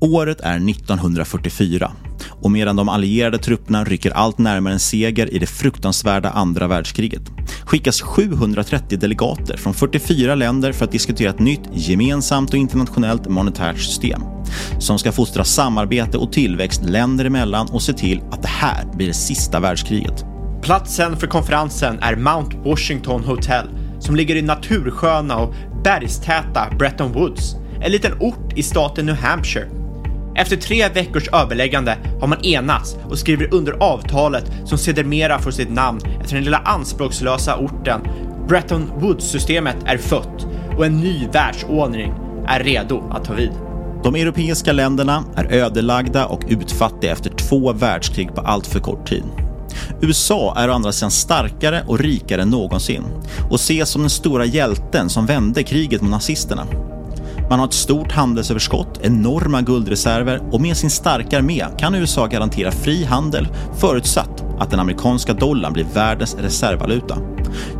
Året är 1944 och medan de allierade trupperna rycker allt närmare en seger i det fruktansvärda andra världskriget skickas 730 delegater från 44 länder för att diskutera ett nytt gemensamt och internationellt monetärt system som ska fostra samarbete och tillväxt länder emellan och se till att det här blir det sista världskriget. Platsen för konferensen är Mount Washington Hotel som ligger i natursköna och bergstäta Bretton Woods, en liten ort i staten New Hampshire. Efter tre veckors överläggande har man enats och skriver under avtalet som sedermera får sitt namn efter den lilla anspråkslösa orten. Bretton Woods-systemet är fött och en ny världsordning är redo att ta vid. De europeiska länderna är ödelagda och utfattiga efter två världskrig på allt för kort tid. USA är å andra sidan starkare och rikare än någonsin och ses som den stora hjälten som vände kriget mot nazisterna. Man har ett stort handelsöverskott, enorma guldreserver och med sin starka armé kan USA garantera fri handel förutsatt att den amerikanska dollarn blir världens reservvaluta.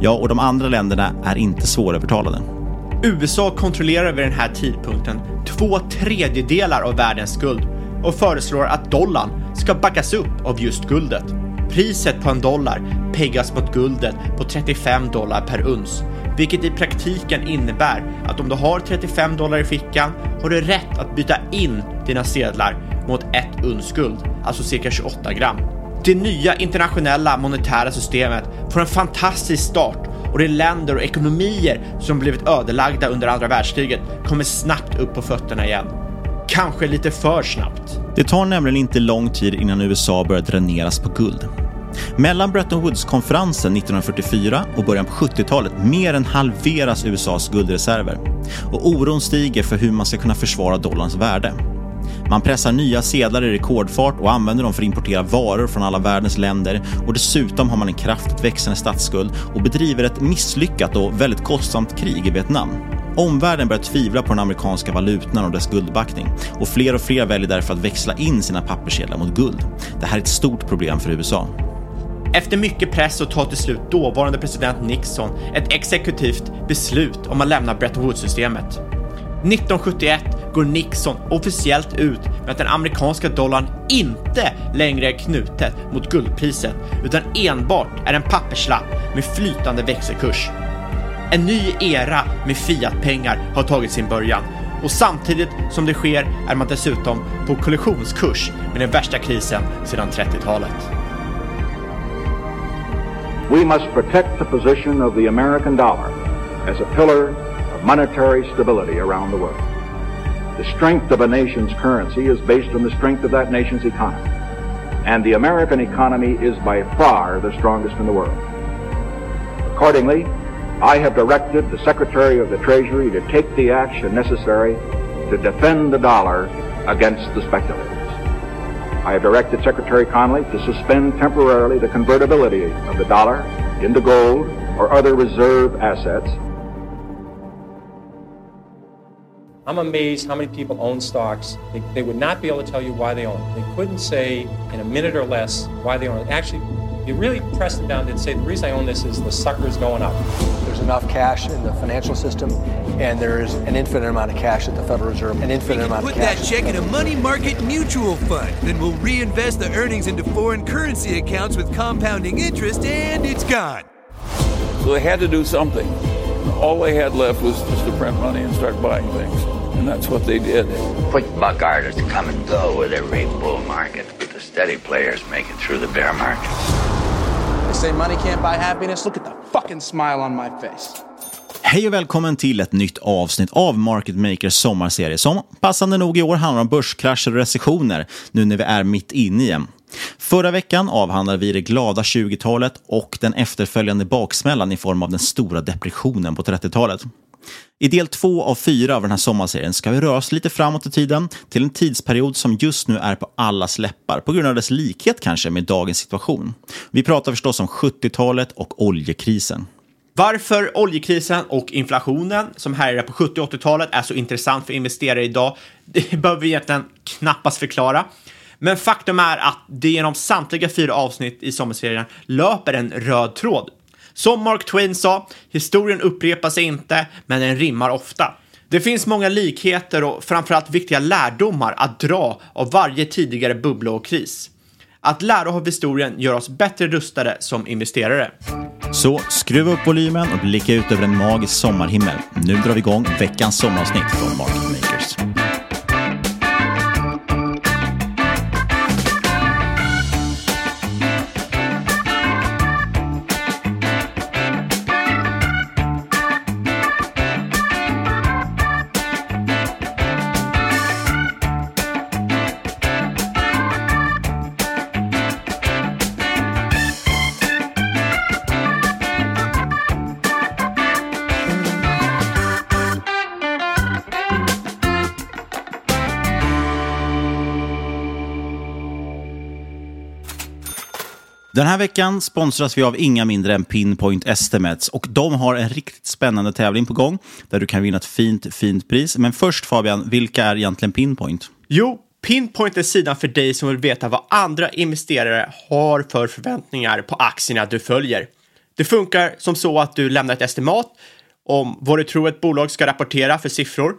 Ja, och de andra länderna är inte svårövertalade. USA kontrollerar vid den här tidpunkten två tredjedelar av världens guld och föreslår att dollarn ska backas upp av just guldet. Priset på en dollar peggas mot guldet på 35 dollar per uns, vilket i praktiken innebär att om du har 35 dollar i fickan har du rätt att byta in dina sedlar mot ett uns guld, alltså cirka 28 gram. Det nya internationella monetära systemet får en fantastisk start och de länder och ekonomier som blivit ödelagda under andra världskriget kommer snabbt upp på fötterna igen. Kanske lite för snabbt. Det tar nämligen inte lång tid innan USA börjar dräneras på guld. Mellan Bretton Woods-konferensen 1944 och början på 70-talet mer än halveras USAs guldreserver och oron stiger för hur man ska kunna försvara dollarns värde. Man pressar nya sedlar i rekordfart och använder dem för att importera varor från alla världens länder och dessutom har man en kraftigt växande statsskuld och bedriver ett misslyckat och väldigt kostsamt krig i Vietnam. Omvärlden börjar tvivla på den amerikanska valutan och dess guldbackning och fler och fler väljer därför att växla in sina papperssedlar mot guld. Det här är ett stort problem för USA. Efter mycket press så tar till slut dåvarande president Nixon ett exekutivt beslut om att lämna Bretton Woods-systemet. 1971 går Nixon officiellt ut med att den amerikanska dollarn inte längre är knutet mot guldpriset utan enbart är en papperslapp med flytande växelkurs. En ny era med fiatpengar har tagit sin början Och samtidigt som det sker är man dessutom på kollisionskurs med den värsta krisen sedan 30-talet. We must protect the position of the American dollar as a pillar of monetary stability around the world. The strength of a nation's currency is based on the strength of that nation's economy. And the American economy is by far the strongest in the world. Accordingly, I have directed the Secretary of the Treasury to take the action necessary to defend the dollar against the speculators. I have directed Secretary Connolly to suspend temporarily the convertibility of the dollar into gold or other reserve assets I'm amazed how many people own stocks. They, they, would not be able to tell you why they own. They couldn't say in a minute or less why they own. Actually, you really press them down, they'd say the reason I own this is the sucker's going up. There's enough cash in the financial system, and there's an infinite amount of cash at the Federal Reserve. An infinite amount put of cash. Put that check in a money market mutual fund. Then we'll reinvest the earnings into foreign currency accounts with compounding interest, and it's gone. So they had to do something. All they had left was just to print money and start buying things. And that's what they did. Quick buck artists come and go with every bull market, but the steady players make it through the bear market. They say money can't buy happiness. Look at the fucking smile on my face. Hej och välkommen till ett nytt avsnitt av Market Makers sommarserie som passande nog i år handlar om börskrascher och recessioner nu när vi är mitt inne i en. Förra veckan avhandlade vi det glada 20-talet och den efterföljande baksmällan i form av den stora depressionen på 30-talet. I del två av fyra av den här sommarserien ska vi röra oss lite framåt i tiden till en tidsperiod som just nu är på allas läppar på grund av dess likhet kanske med dagens situation. Vi pratar förstås om 70-talet och oljekrisen. Varför oljekrisen och inflationen som härjade på 70 och 80-talet är så intressant för investerare idag, det behöver vi egentligen knappast förklara. Men faktum är att det genom samtliga fyra avsnitt i sommarserien löper en röd tråd. Som Mark Twain sa, historien upprepar sig inte, men den rimmar ofta. Det finns många likheter och framförallt viktiga lärdomar att dra av varje tidigare bubbla och kris. Att lära av historien gör oss bättre rustade som investerare. Så skruva upp volymen och blicka ut över en magisk sommarhimmel. Nu drar vi igång veckans sommaravsnitt från Market Makers. Den här veckan sponsras vi av inga mindre än Pinpoint Estimates och de har en riktigt spännande tävling på gång där du kan vinna ett fint, fint pris. Men först Fabian, vilka är egentligen Pinpoint? Jo, Pinpoint är sidan för dig som vill veta vad andra investerare har för förväntningar på aktierna du följer. Det funkar som så att du lämnar ett estimat om vad du tror ett bolag ska rapportera för siffror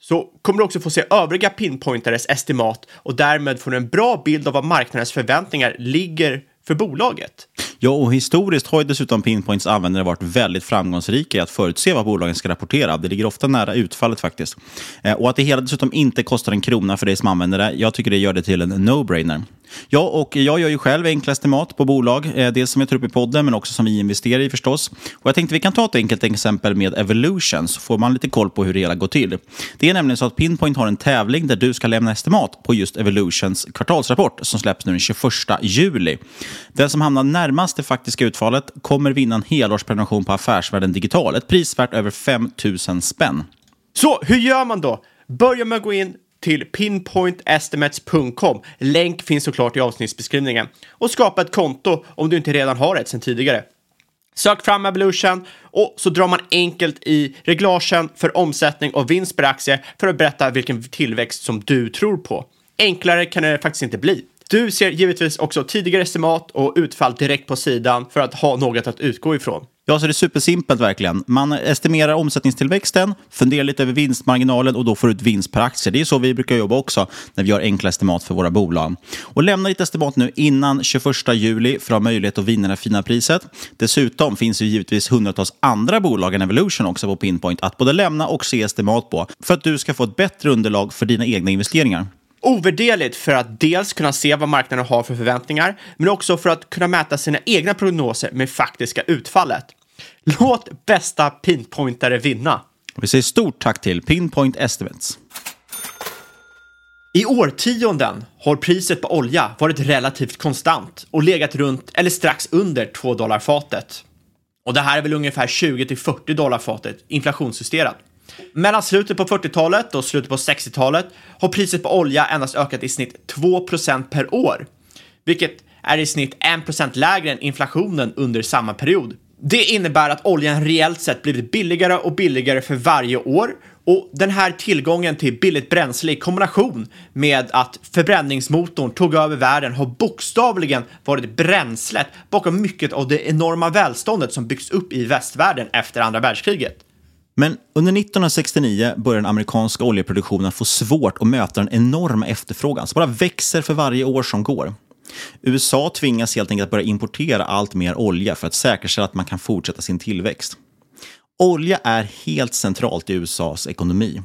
så kommer du också få se övriga pinpointares estimat och därmed får du en bra bild av vad marknadens förväntningar ligger för bolaget. Ja, och historiskt har ju dessutom Pinpoints användare varit väldigt framgångsrika i att förutse vad bolagen ska rapportera. Det ligger ofta nära utfallet faktiskt. Eh, och att det hela dessutom inte kostar en krona för dig som använder det, jag tycker det gör det till en no-brainer. Ja, och jag gör ju själv enklaste mat på bolag, eh, dels som jag tar upp i podden men också som vi investerar i förstås. Och jag tänkte vi kan ta ett enkelt exempel med Evolution så får man lite koll på hur det hela går till. Det är nämligen så att Pinpoint har en tävling där du ska lämna estimat på just Evolutions kvartalsrapport som släpps nu den 21 juli. Den som hamnar närmast det faktiska utfallet kommer vinna en helårsprenumeration på Affärsvärlden Digital, ett pris värt över 5 000 spänn. Så hur gör man då? Börja med att gå in till pinpointestimates.com. Länk finns såklart i avsnittsbeskrivningen. Och skapa ett konto om du inte redan har ett sedan tidigare. Sök fram Evolution och så drar man enkelt i reglagen för omsättning och vinst per aktie för att berätta vilken tillväxt som du tror på. Enklare kan det faktiskt inte bli. Du ser givetvis också tidigare estimat och utfall direkt på sidan för att ha något att utgå ifrån. Ja, så det är supersimpelt verkligen. Man estimerar omsättningstillväxten, funderar lite över vinstmarginalen och då får du ut vinst per aktie. Det är så vi brukar jobba också när vi gör enkla estimat för våra bolag. Och lämna ditt estimat nu innan 21 juli för att ha möjlighet att vinna det fina priset. Dessutom finns det givetvis hundratals andra bolag än Evolution också på Pinpoint att både lämna och se estimat på för att du ska få ett bättre underlag för dina egna investeringar. Ovärderligt för att dels kunna se vad marknaden har för förväntningar, men också för att kunna mäta sina egna prognoser med faktiska utfallet. Låt bästa pinpointare vinna! Vi säger stort tack till Pinpoint Estimates. I årtionden har priset på olja varit relativt konstant och legat runt eller strax under 2 dollar fatet. Och det här är väl ungefär 20-40 dollar fatet inflationsjusterat. Mellan slutet på 40-talet och slutet på 60-talet har priset på olja endast ökat i snitt 2% per år, vilket är i snitt 1% lägre än inflationen under samma period. Det innebär att oljan reellt sett blivit billigare och billigare för varje år och den här tillgången till billigt bränsle i kombination med att förbränningsmotorn tog över världen har bokstavligen varit bränslet bakom mycket av det enorma välståndet som byggts upp i västvärlden efter andra världskriget. Men under 1969 börjar den amerikanska oljeproduktionen få svårt att möta den enorma efterfrågan som bara växer för varje år som går. USA tvingas helt enkelt att börja importera allt mer olja för att säkerställa att man kan fortsätta sin tillväxt. Olja är helt centralt i USAs ekonomi.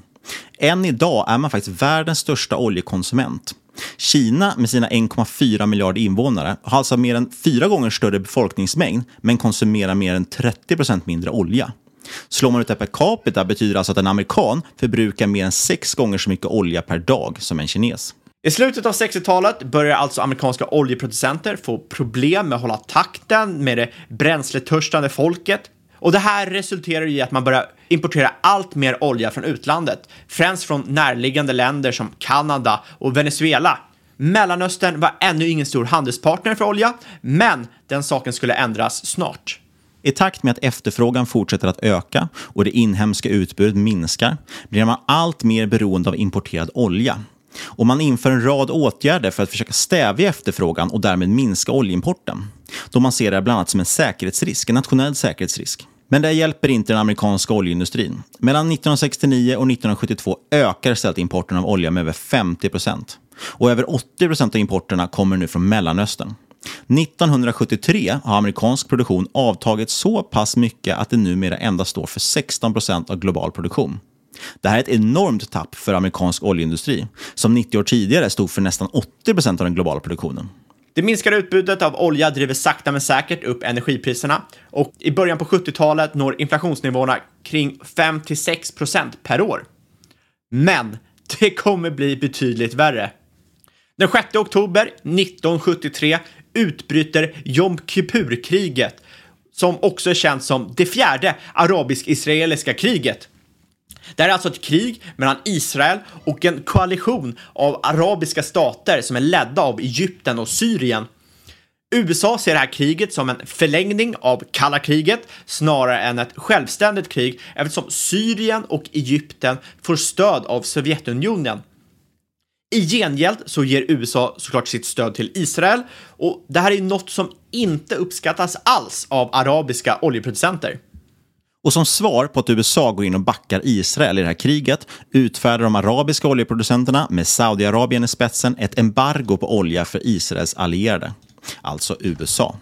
Än idag är man faktiskt världens största oljekonsument. Kina med sina 1,4 miljarder invånare har alltså mer än fyra gånger större befolkningsmängd men konsumerar mer än 30 procent mindre olja. Slår man ut det per capita betyder det alltså att en amerikan förbrukar mer än sex gånger så mycket olja per dag som en kines. I slutet av 60-talet börjar alltså amerikanska oljeproducenter få problem med att hålla takten med det bränsletörstande folket. Och det här resulterar i att man börjar importera allt mer olja från utlandet, främst från närliggande länder som Kanada och Venezuela. Mellanöstern var ännu ingen stor handelspartner för olja, men den saken skulle ändras snart. I takt med att efterfrågan fortsätter att öka och det inhemska utbudet minskar blir man allt mer beroende av importerad olja. Och man inför en rad åtgärder för att försöka stävja efterfrågan och därmed minska oljeimporten. Då man ser det bland annat som en säkerhetsrisk, en nationell säkerhetsrisk. Men det hjälper inte den amerikanska oljeindustrin. Mellan 1969 och 1972 ökar istället importen av olja med över 50 procent. Och över 80 procent av importerna kommer nu från Mellanöstern. 1973 har amerikansk produktion avtagit så pass mycket att det numera endast står för 16 procent av global produktion. Det här är ett enormt tapp för amerikansk oljeindustri, som 90 år tidigare stod för nästan 80 procent av den globala produktionen. Det minskade utbudet av olja driver sakta men säkert upp energipriserna och i början på 70-talet når inflationsnivåerna kring 5-6 procent per år. Men det kommer bli betydligt värre. Den 6 oktober 1973 utbryter Jom Kippur-kriget, som också är känt som det fjärde arabisk-israeliska kriget. Det här är alltså ett krig mellan Israel och en koalition av arabiska stater som är ledda av Egypten och Syrien. USA ser det här kriget som en förlängning av kalla kriget snarare än ett självständigt krig eftersom Syrien och Egypten får stöd av Sovjetunionen. I gengäld så ger USA såklart sitt stöd till Israel och det här är något som inte uppskattas alls av arabiska oljeproducenter. Och som svar på att USA går in och backar Israel i det här kriget utfärdar de arabiska oljeproducenterna med Saudiarabien i spetsen ett embargo på olja för Israels allierade, alltså USA.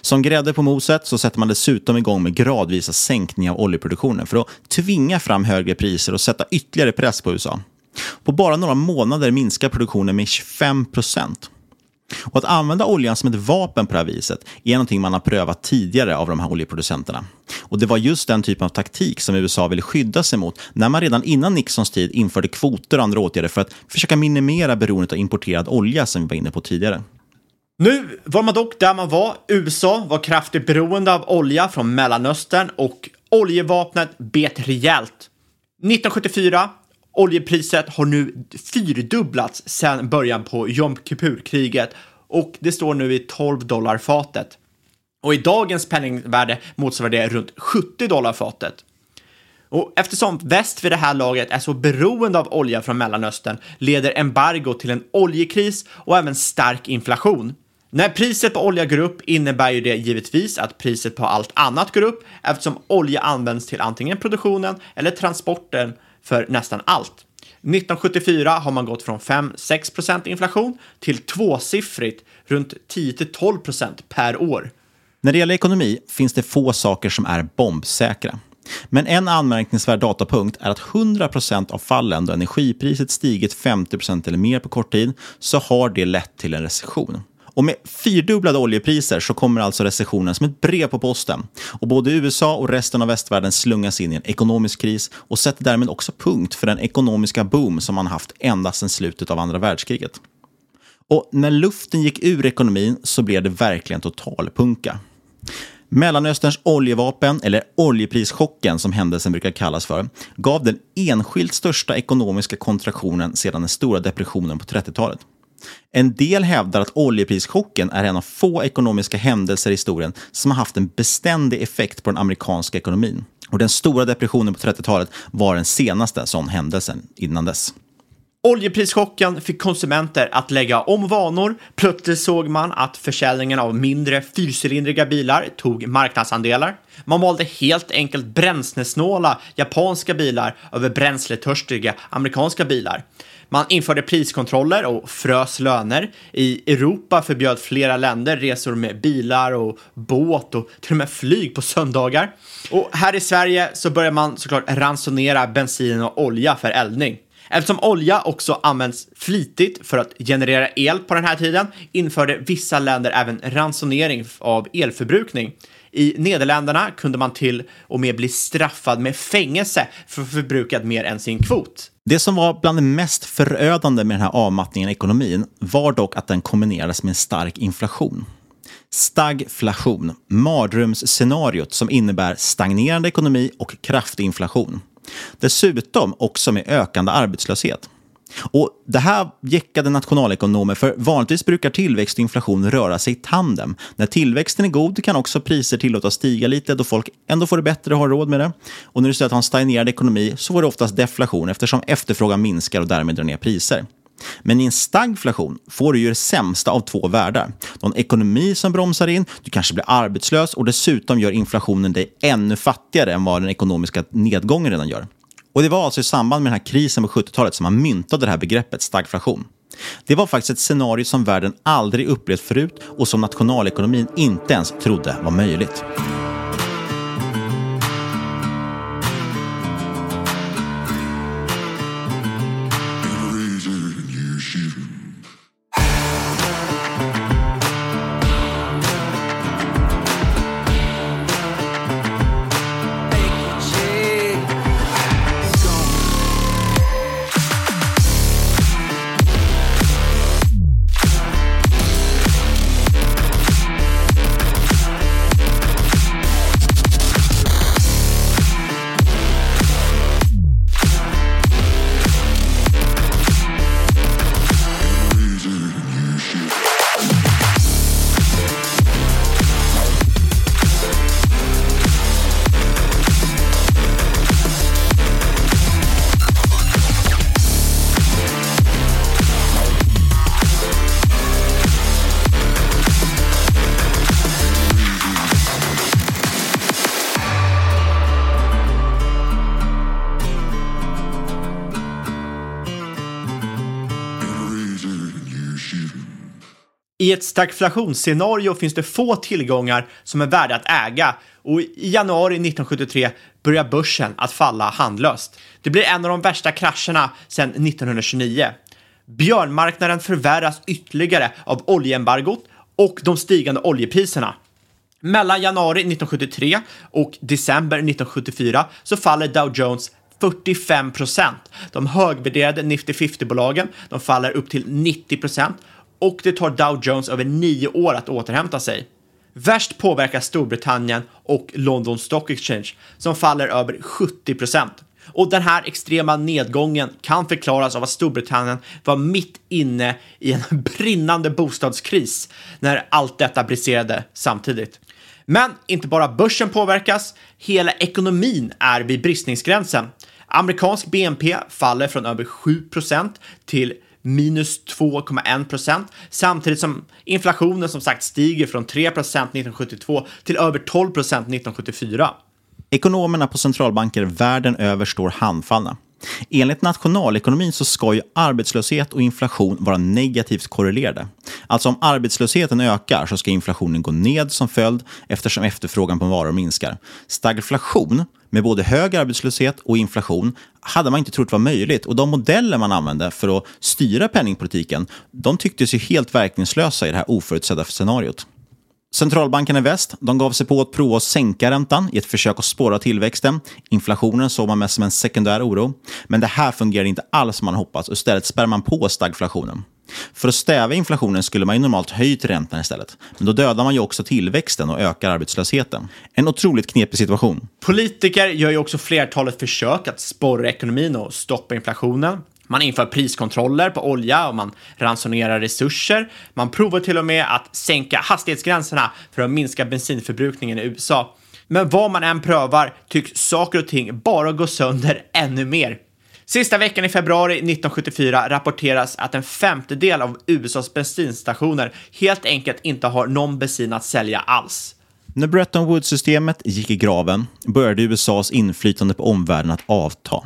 Som grädde på moset så sätter man dessutom igång med gradvisa sänkningar av oljeproduktionen för att tvinga fram högre priser och sätta ytterligare press på USA. På bara några månader minskar produktionen med 25 procent. Och att använda oljan som ett vapen på det här viset är någonting man har prövat tidigare av de här oljeproducenterna. Och det var just den typen av taktik som USA ville skydda sig mot när man redan innan Nixons tid införde kvoter och andra åtgärder för att försöka minimera beroendet av importerad olja som vi var inne på tidigare. Nu var man dock där man var. USA var kraftigt beroende av olja från Mellanöstern och oljevapnet bet rejält. 1974 Oljepriset har nu fyrdubblats sedan början på Jom Kippur-kriget och det står nu i 12 dollar fatet. Och i dagens penningvärde motsvarar det runt 70 dollar fatet. Och eftersom väst vid det här laget är så beroende av olja från Mellanöstern leder embargo till en oljekris och även stark inflation. När priset på olja går upp innebär ju det givetvis att priset på allt annat går upp eftersom olja används till antingen produktionen eller transporten för nästan allt. 1974 har man gått från 5-6% inflation till tvåsiffrigt runt 10-12% per år. När det gäller ekonomi finns det få saker som är bombsäkra. Men en anmärkningsvärd datapunkt är att 100% av fallen då energipriset stigit 50% eller mer på kort tid så har det lett till en recession. Och med fyrdubblade oljepriser så kommer alltså recessionen som ett brev på posten. Och både USA och resten av västvärlden slungas in i en ekonomisk kris och sätter därmed också punkt för den ekonomiska boom som man haft ända sedan slutet av andra världskriget. Och när luften gick ur ekonomin så blev det verkligen totalpunka. Mellanösterns oljevapen, eller oljeprischocken som händelsen brukar kallas för, gav den enskilt största ekonomiska kontraktionen sedan den stora depressionen på 30-talet. En del hävdar att oljeprischocken är en av få ekonomiska händelser i historien som har haft en beständig effekt på den amerikanska ekonomin. Och den stora depressionen på 30-talet var den senaste sån händelsen innan dess. Oljeprischocken fick konsumenter att lägga om vanor. Plötsligt såg man att försäljningen av mindre fyrcylindriga bilar tog marknadsandelar. Man valde helt enkelt bränslesnåla japanska bilar över bränsletörstiga amerikanska bilar. Man införde priskontroller och frös löner. I Europa förbjöd flera länder resor med bilar och båt och till och med flyg på söndagar. Och här i Sverige så började man såklart ransonera bensin och olja för eldning. Eftersom olja också används flitigt för att generera el på den här tiden införde vissa länder även ransonering av elförbrukning. I Nederländerna kunde man till och med bli straffad med fängelse för att förbrukat mer än sin kvot. Det som var bland det mest förödande med den här avmattningen i ekonomin var dock att den kombinerades med en stark inflation. Stagflation, mardrömsscenariot som innebär stagnerande ekonomi och kraftig inflation. Dessutom också med ökande arbetslöshet. Och Det här jäckade nationalekonomer, för vanligtvis brukar tillväxt och inflation röra sig i tandem. När tillväxten är god kan också priser tillåtas stiga lite då folk ändå får det bättre och har råd med det. Och när du säger att har en stagnerad ekonomi så får du oftast deflation eftersom efterfrågan minskar och därmed drar ner priser. Men i en stagflation får du ju det sämsta av två världar. Du har en ekonomi som bromsar in, du kanske blir arbetslös och dessutom gör inflationen dig ännu fattigare än vad den ekonomiska nedgången redan gör. Och det var alltså i samband med den här krisen på 70-talet som man myntade det här begreppet stagflation. Det var faktiskt ett scenario som världen aldrig upplevt förut och som nationalekonomin inte ens trodde var möjligt. I ett stagflationsscenario finns det få tillgångar som är värda att äga och i januari 1973 börjar börsen att falla handlöst. Det blir en av de värsta krascherna sedan 1929. Björnmarknaden förvärras ytterligare av oljeembargot och de stigande oljepriserna. Mellan januari 1973 och december 1974 så faller Dow Jones 45 procent. De högvärderade Nifty 50-bolagen de faller upp till 90 procent och det tar Dow Jones över nio år att återhämta sig. Värst påverkas Storbritannien och London Stock Exchange som faller över 70 procent. Och den här extrema nedgången kan förklaras av att Storbritannien var mitt inne i en brinnande bostadskris när allt detta briserade samtidigt. Men inte bara börsen påverkas, hela ekonomin är vid bristningsgränsen. Amerikansk BNP faller från över 7% till minus 2,1 procent, samtidigt som inflationen som sagt stiger från 3 procent 1972 till över 12 procent 1974. Ekonomerna på centralbanker världen över står handfallna. Enligt nationalekonomin så ska ju arbetslöshet och inflation vara negativt korrelerade. Alltså om arbetslösheten ökar så ska inflationen gå ned som följd eftersom efterfrågan på varor minskar. Stagflation med både hög arbetslöshet och inflation hade man inte trott var möjligt och de modeller man använde för att styra penningpolitiken de tycktes ju helt verkningslösa i det här oförutsedda scenariot. Centralbankerna i väst de gav sig på att prova att sänka räntan i ett försök att spåra tillväxten. Inflationen såg man mest som en sekundär oro. Men det här fungerade inte alls som man hoppats och istället spär man på stagflationen. För att stävja inflationen skulle man ju normalt höjt räntan istället. Men då dödar man ju också tillväxten och ökar arbetslösheten. En otroligt knepig situation. Politiker gör ju också flertalet försök att sporra ekonomin och stoppa inflationen. Man inför priskontroller på olja och man ransonerar resurser. Man provar till och med att sänka hastighetsgränserna för att minska bensinförbrukningen i USA. Men vad man än prövar tycks saker och ting bara gå sönder ännu mer. Sista veckan i februari 1974 rapporteras att en femtedel av USAs bensinstationer helt enkelt inte har någon bensin att sälja alls. När Bretton Woods-systemet gick i graven började USAs inflytande på omvärlden att avta.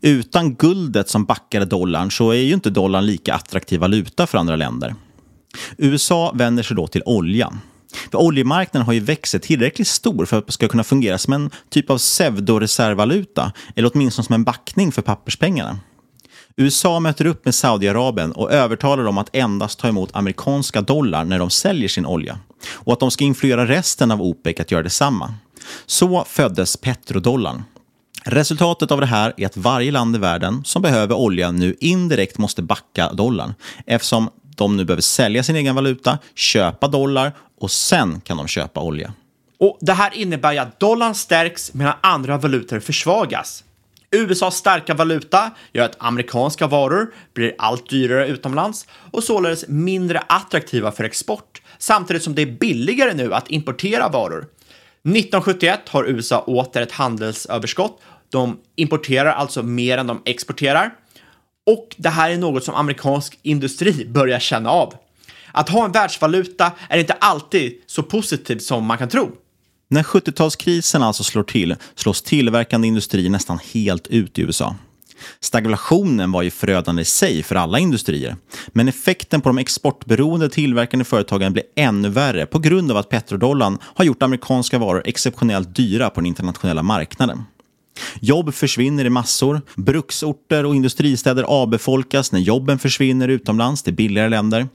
Utan guldet som backade dollarn så är ju inte dollarn lika attraktiv valuta för andra länder. USA vänder sig då till oljan. För oljemarknaden har ju växt tillräckligt stor för att det ska kunna fungera som en typ av pseudoreservvaluta eller åtminstone som en backning för papperspengarna. USA möter upp med Saudiarabien och övertalar dem att endast ta emot amerikanska dollar när de säljer sin olja och att de ska influera resten av OPEC att göra detsamma. Så föddes petrodollarn. Resultatet av det här är att varje land i världen som behöver olja nu indirekt måste backa dollarn eftersom de nu behöver sälja sin egen valuta, köpa dollar och sen kan de köpa olja. Och Det här innebär ju att dollarn stärks medan andra valutor försvagas. USAs starka valuta gör att amerikanska varor blir allt dyrare utomlands och således mindre attraktiva för export, samtidigt som det är billigare nu att importera varor. 1971 har USA åter ett handelsöverskott. De importerar alltså mer än de exporterar. Och det här är något som amerikansk industri börjar känna av. Att ha en världsvaluta är inte alltid så positivt som man kan tro. När 70-talskrisen alltså slår till slås tillverkande industri nästan helt ut i USA. Stagflationen var ju förödande i sig för alla industrier, men effekten på de exportberoende tillverkande företagen blev ännu värre på grund av att petrodollarn har gjort amerikanska varor exceptionellt dyra på den internationella marknaden. Jobb försvinner i massor, bruksorter och industristäder avbefolkas när jobben försvinner utomlands till billigare länder.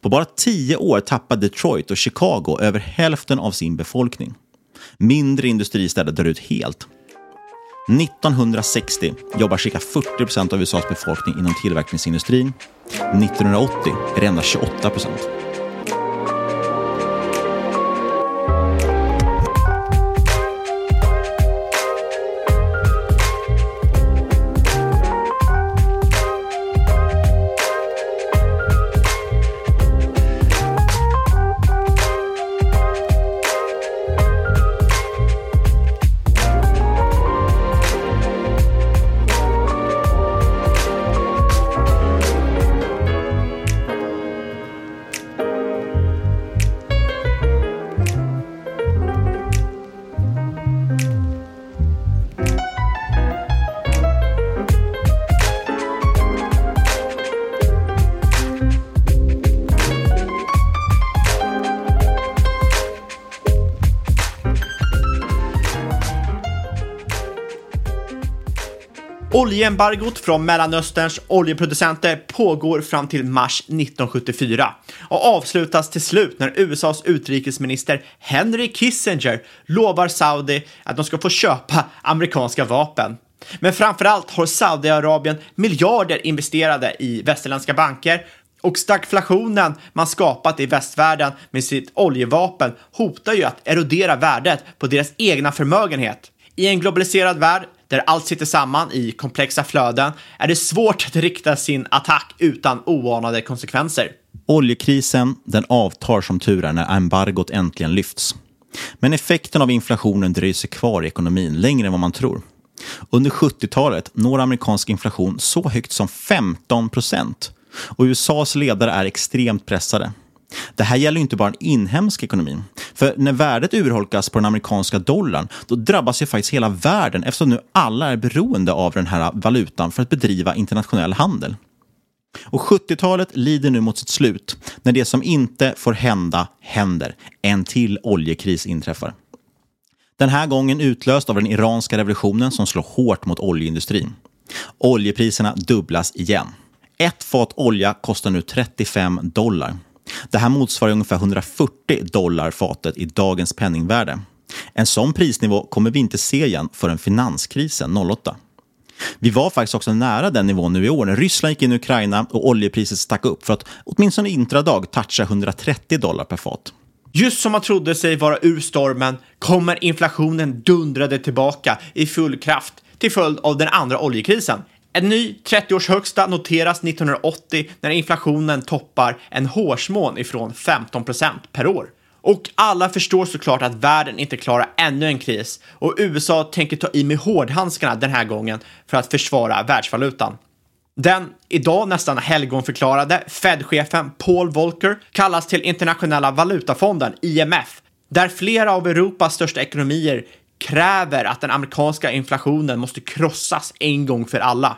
På bara tio år tappar Detroit och Chicago över hälften av sin befolkning. Mindre industristäder dör ut helt. 1960 jobbar cirka 40 procent av USAs befolkning inom tillverkningsindustrin. 1980 är det endast 28 procent. Oljeembargot från Mellanösterns oljeproducenter pågår fram till mars 1974 och avslutas till slut när USAs utrikesminister Henry Kissinger lovar Saudi att de ska få köpa amerikanska vapen. Men framförallt har Saudiarabien miljarder investerade i västerländska banker och stagflationen man skapat i västvärlden med sitt oljevapen hotar ju att erodera värdet på deras egna förmögenhet. I en globaliserad värld där allt sitter samman i komplexa flöden är det svårt att rikta sin attack utan oanade konsekvenser. Oljekrisen den avtar som tur är när embargot äntligen lyfts. Men effekten av inflationen dröjer sig kvar i ekonomin längre än vad man tror. Under 70-talet når amerikansk inflation så högt som 15 procent. och USAs ledare är extremt pressade. Det här gäller inte bara den inhemska ekonomin. För när värdet urholkas på den amerikanska dollarn, då drabbas ju faktiskt hela världen eftersom nu alla är beroende av den här valutan för att bedriva internationell handel. Och 70-talet lider nu mot sitt slut när det som inte får hända händer. En till oljekris inträffar. Den här gången utlöst av den iranska revolutionen som slår hårt mot oljeindustrin. Oljepriserna dubblas igen. Ett fat olja kostar nu 35 dollar. Det här motsvarar ungefär 140 dollar fatet i dagens penningvärde. En sån prisnivå kommer vi inte se igen förrän finanskrisen 08. Vi var faktiskt också nära den nivån nu i år när Ryssland gick in i Ukraina och oljepriset stack upp för att åtminstone intradag toucha 130 dollar per fat. Just som man trodde sig vara ur stormen kommer inflationen dundrade tillbaka i full kraft till följd av den andra oljekrisen. En ny 30-års högsta noteras 1980 när inflationen toppar en hårsmån ifrån 15% per år. Och alla förstår såklart att världen inte klarar ännu en kris och USA tänker ta i med hårdhandskarna den här gången för att försvara världsvalutan. Den idag nästan helgonförklarade Fed-chefen Paul Volcker kallas till Internationella valutafonden, IMF, där flera av Europas största ekonomier kräver att den amerikanska inflationen måste krossas en gång för alla.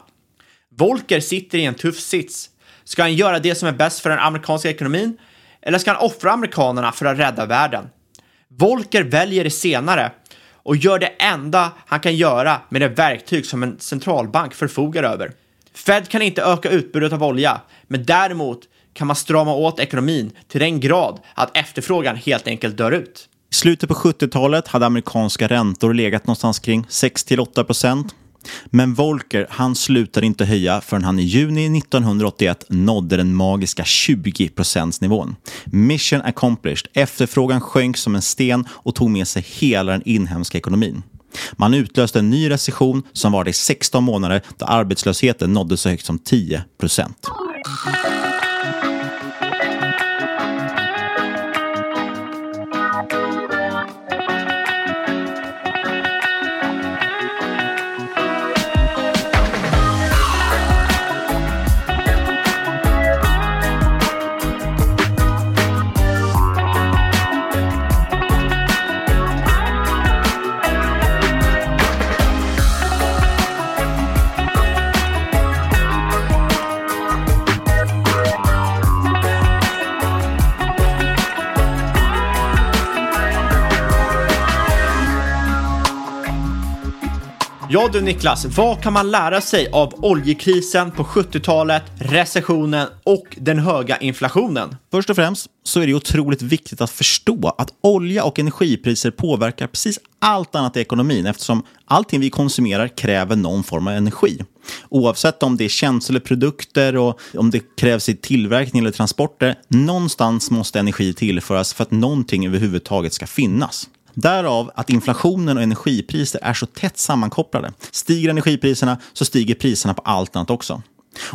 Volker sitter i en tuff sits. Ska han göra det som är bäst för den amerikanska ekonomin? Eller ska han offra amerikanerna för att rädda världen? Volker väljer det senare och gör det enda han kan göra med det verktyg som en centralbank förfogar över. Fed kan inte öka utbudet av olja, men däremot kan man strama åt ekonomin till den grad att efterfrågan helt enkelt dör ut. I slutet på 70-talet hade amerikanska räntor legat någonstans kring 6-8 procent. Men Volcker, han slutade inte höja förrän han i juni 1981 nådde den magiska 20 nivån. Mission accomplished. Efterfrågan sjönk som en sten och tog med sig hela den inhemska ekonomin. Man utlöste en ny recession som varade i 16 månader då arbetslösheten nådde så högt som 10 procent. Ja du Niklas, vad kan man lära sig av oljekrisen på 70-talet, recessionen och den höga inflationen? Först och främst så är det otroligt viktigt att förstå att olja och energipriser påverkar precis allt annat i ekonomin eftersom allting vi konsumerar kräver någon form av energi. Oavsett om det är tjänster eller produkter och om det krävs i tillverkning eller transporter, någonstans måste energi tillföras för att någonting överhuvudtaget ska finnas. Därav att inflationen och energipriser är så tätt sammankopplade. Stiger energipriserna så stiger priserna på allt annat också.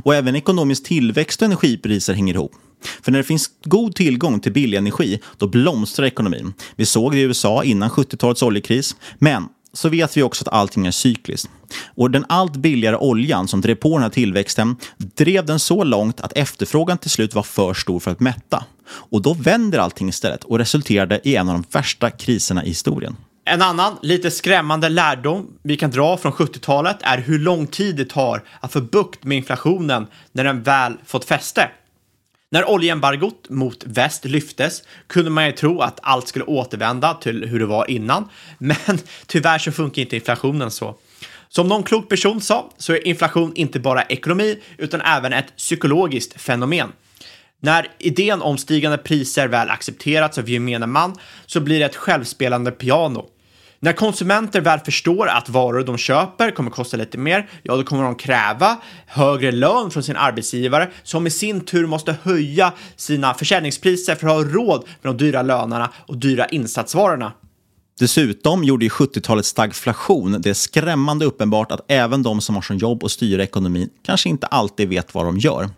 Och även ekonomisk tillväxt och energipriser hänger ihop. För när det finns god tillgång till billig energi, då blomstrar ekonomin. Vi såg det i USA innan 70-talets oljekris. Men så vet vi också att allting är cykliskt. Och den allt billigare oljan som drev på den här tillväxten drev den så långt att efterfrågan till slut var för stor för att mätta. Och då vänder allting istället och resulterade i en av de värsta kriserna i historien. En annan lite skrämmande lärdom vi kan dra från 70-talet är hur lång tid det tar att få bukt med inflationen när den väl fått fäste. När oljeembargot mot väst lyftes kunde man ju tro att allt skulle återvända till hur det var innan, men tyvärr så funkar inte inflationen så. Som någon klok person sa så är inflation inte bara ekonomi utan även ett psykologiskt fenomen. När idén om stigande priser väl accepterats av gemene man så blir det ett självspelande piano. När konsumenter väl förstår att varor de köper kommer kosta lite mer, ja då kommer de kräva högre lön från sin arbetsgivare som i sin tur måste höja sina försäljningspriser för att ha råd med de dyra lönerna och dyra insatsvarorna. Dessutom gjorde ju 70-talets stagflation det skrämmande uppenbart att även de som har som jobb att styra ekonomin kanske inte alltid vet vad de gör.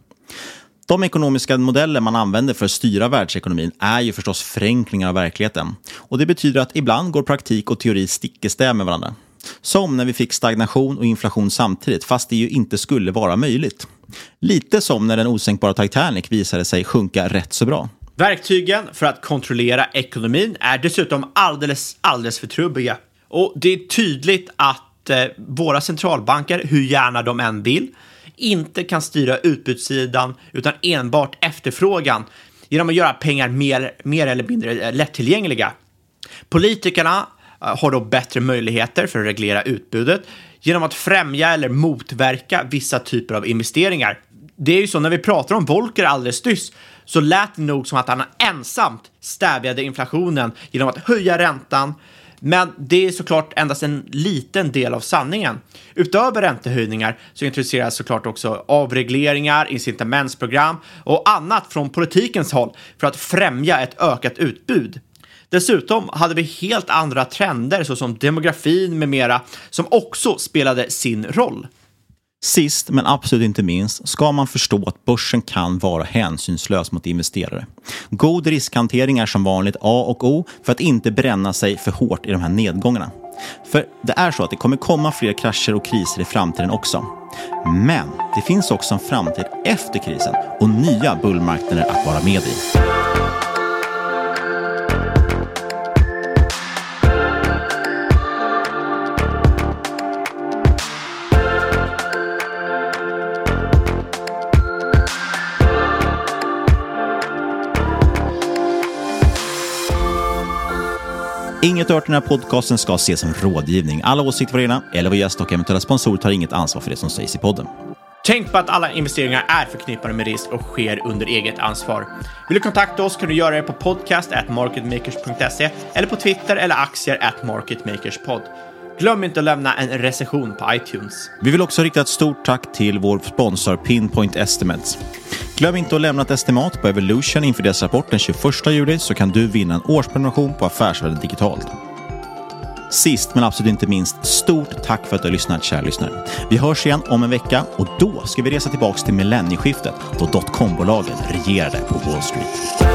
De ekonomiska modeller man använder för att styra världsekonomin är ju förstås förenklingar av verkligheten. Och det betyder att ibland går praktik och teori stick i stäv med varandra. Som när vi fick stagnation och inflation samtidigt, fast det ju inte skulle vara möjligt. Lite som när den osänkbara Titanic visade sig sjunka rätt så bra. Verktygen för att kontrollera ekonomin är dessutom alldeles, alldeles för trubbiga. Och det är tydligt att eh, våra centralbanker, hur gärna de än vill, inte kan styra utbudssidan utan enbart efterfrågan genom att göra pengar mer, mer eller mindre eh, lättillgängliga. Politikerna eh, har då bättre möjligheter för att reglera utbudet genom att främja eller motverka vissa typer av investeringar. Det är ju så när vi pratar om Volcker alldeles nyss så lät det nog som att han ensamt stävjade inflationen genom att höja räntan. Men det är såklart endast en liten del av sanningen. Utöver räntehöjningar så introduceras såklart också avregleringar, incitamentsprogram och annat från politikens håll för att främja ett ökat utbud. Dessutom hade vi helt andra trender såsom demografin med mera som också spelade sin roll. Sist men absolut inte minst ska man förstå att börsen kan vara hänsynslös mot investerare. God riskhantering är som vanligt A och O för att inte bränna sig för hårt i de här nedgångarna. För det är så att det kommer komma fler krascher och kriser i framtiden också. Men det finns också en framtid efter krisen och nya bullmarknader att vara med i. Inget hört i den här podcasten ska ses som rådgivning. Alla åsikter var egna eller vad gäst och eventuella sponsorer tar inget ansvar för det som sägs i podden. Tänk på att alla investeringar är förknippade med risk och sker under eget ansvar. Vill du kontakta oss kan du göra det på podcast marketmakers.se eller på Twitter eller aktier at marketmakerspod. Glöm inte att lämna en recension på iTunes. Vi vill också rikta ett stort tack till vår sponsor Pinpoint Estimates. Glöm inte att lämna ett estimat på Evolution inför deras rapport den 21 juli så kan du vinna en årsprenumeration på Affärsvärlden Digitalt. Sist men absolut inte minst, stort tack för att du har lyssnat kära lyssnare. Vi hörs igen om en vecka och då ska vi resa tillbaka till millennieskiftet då dotcom-bolagen regerade på Wall Street.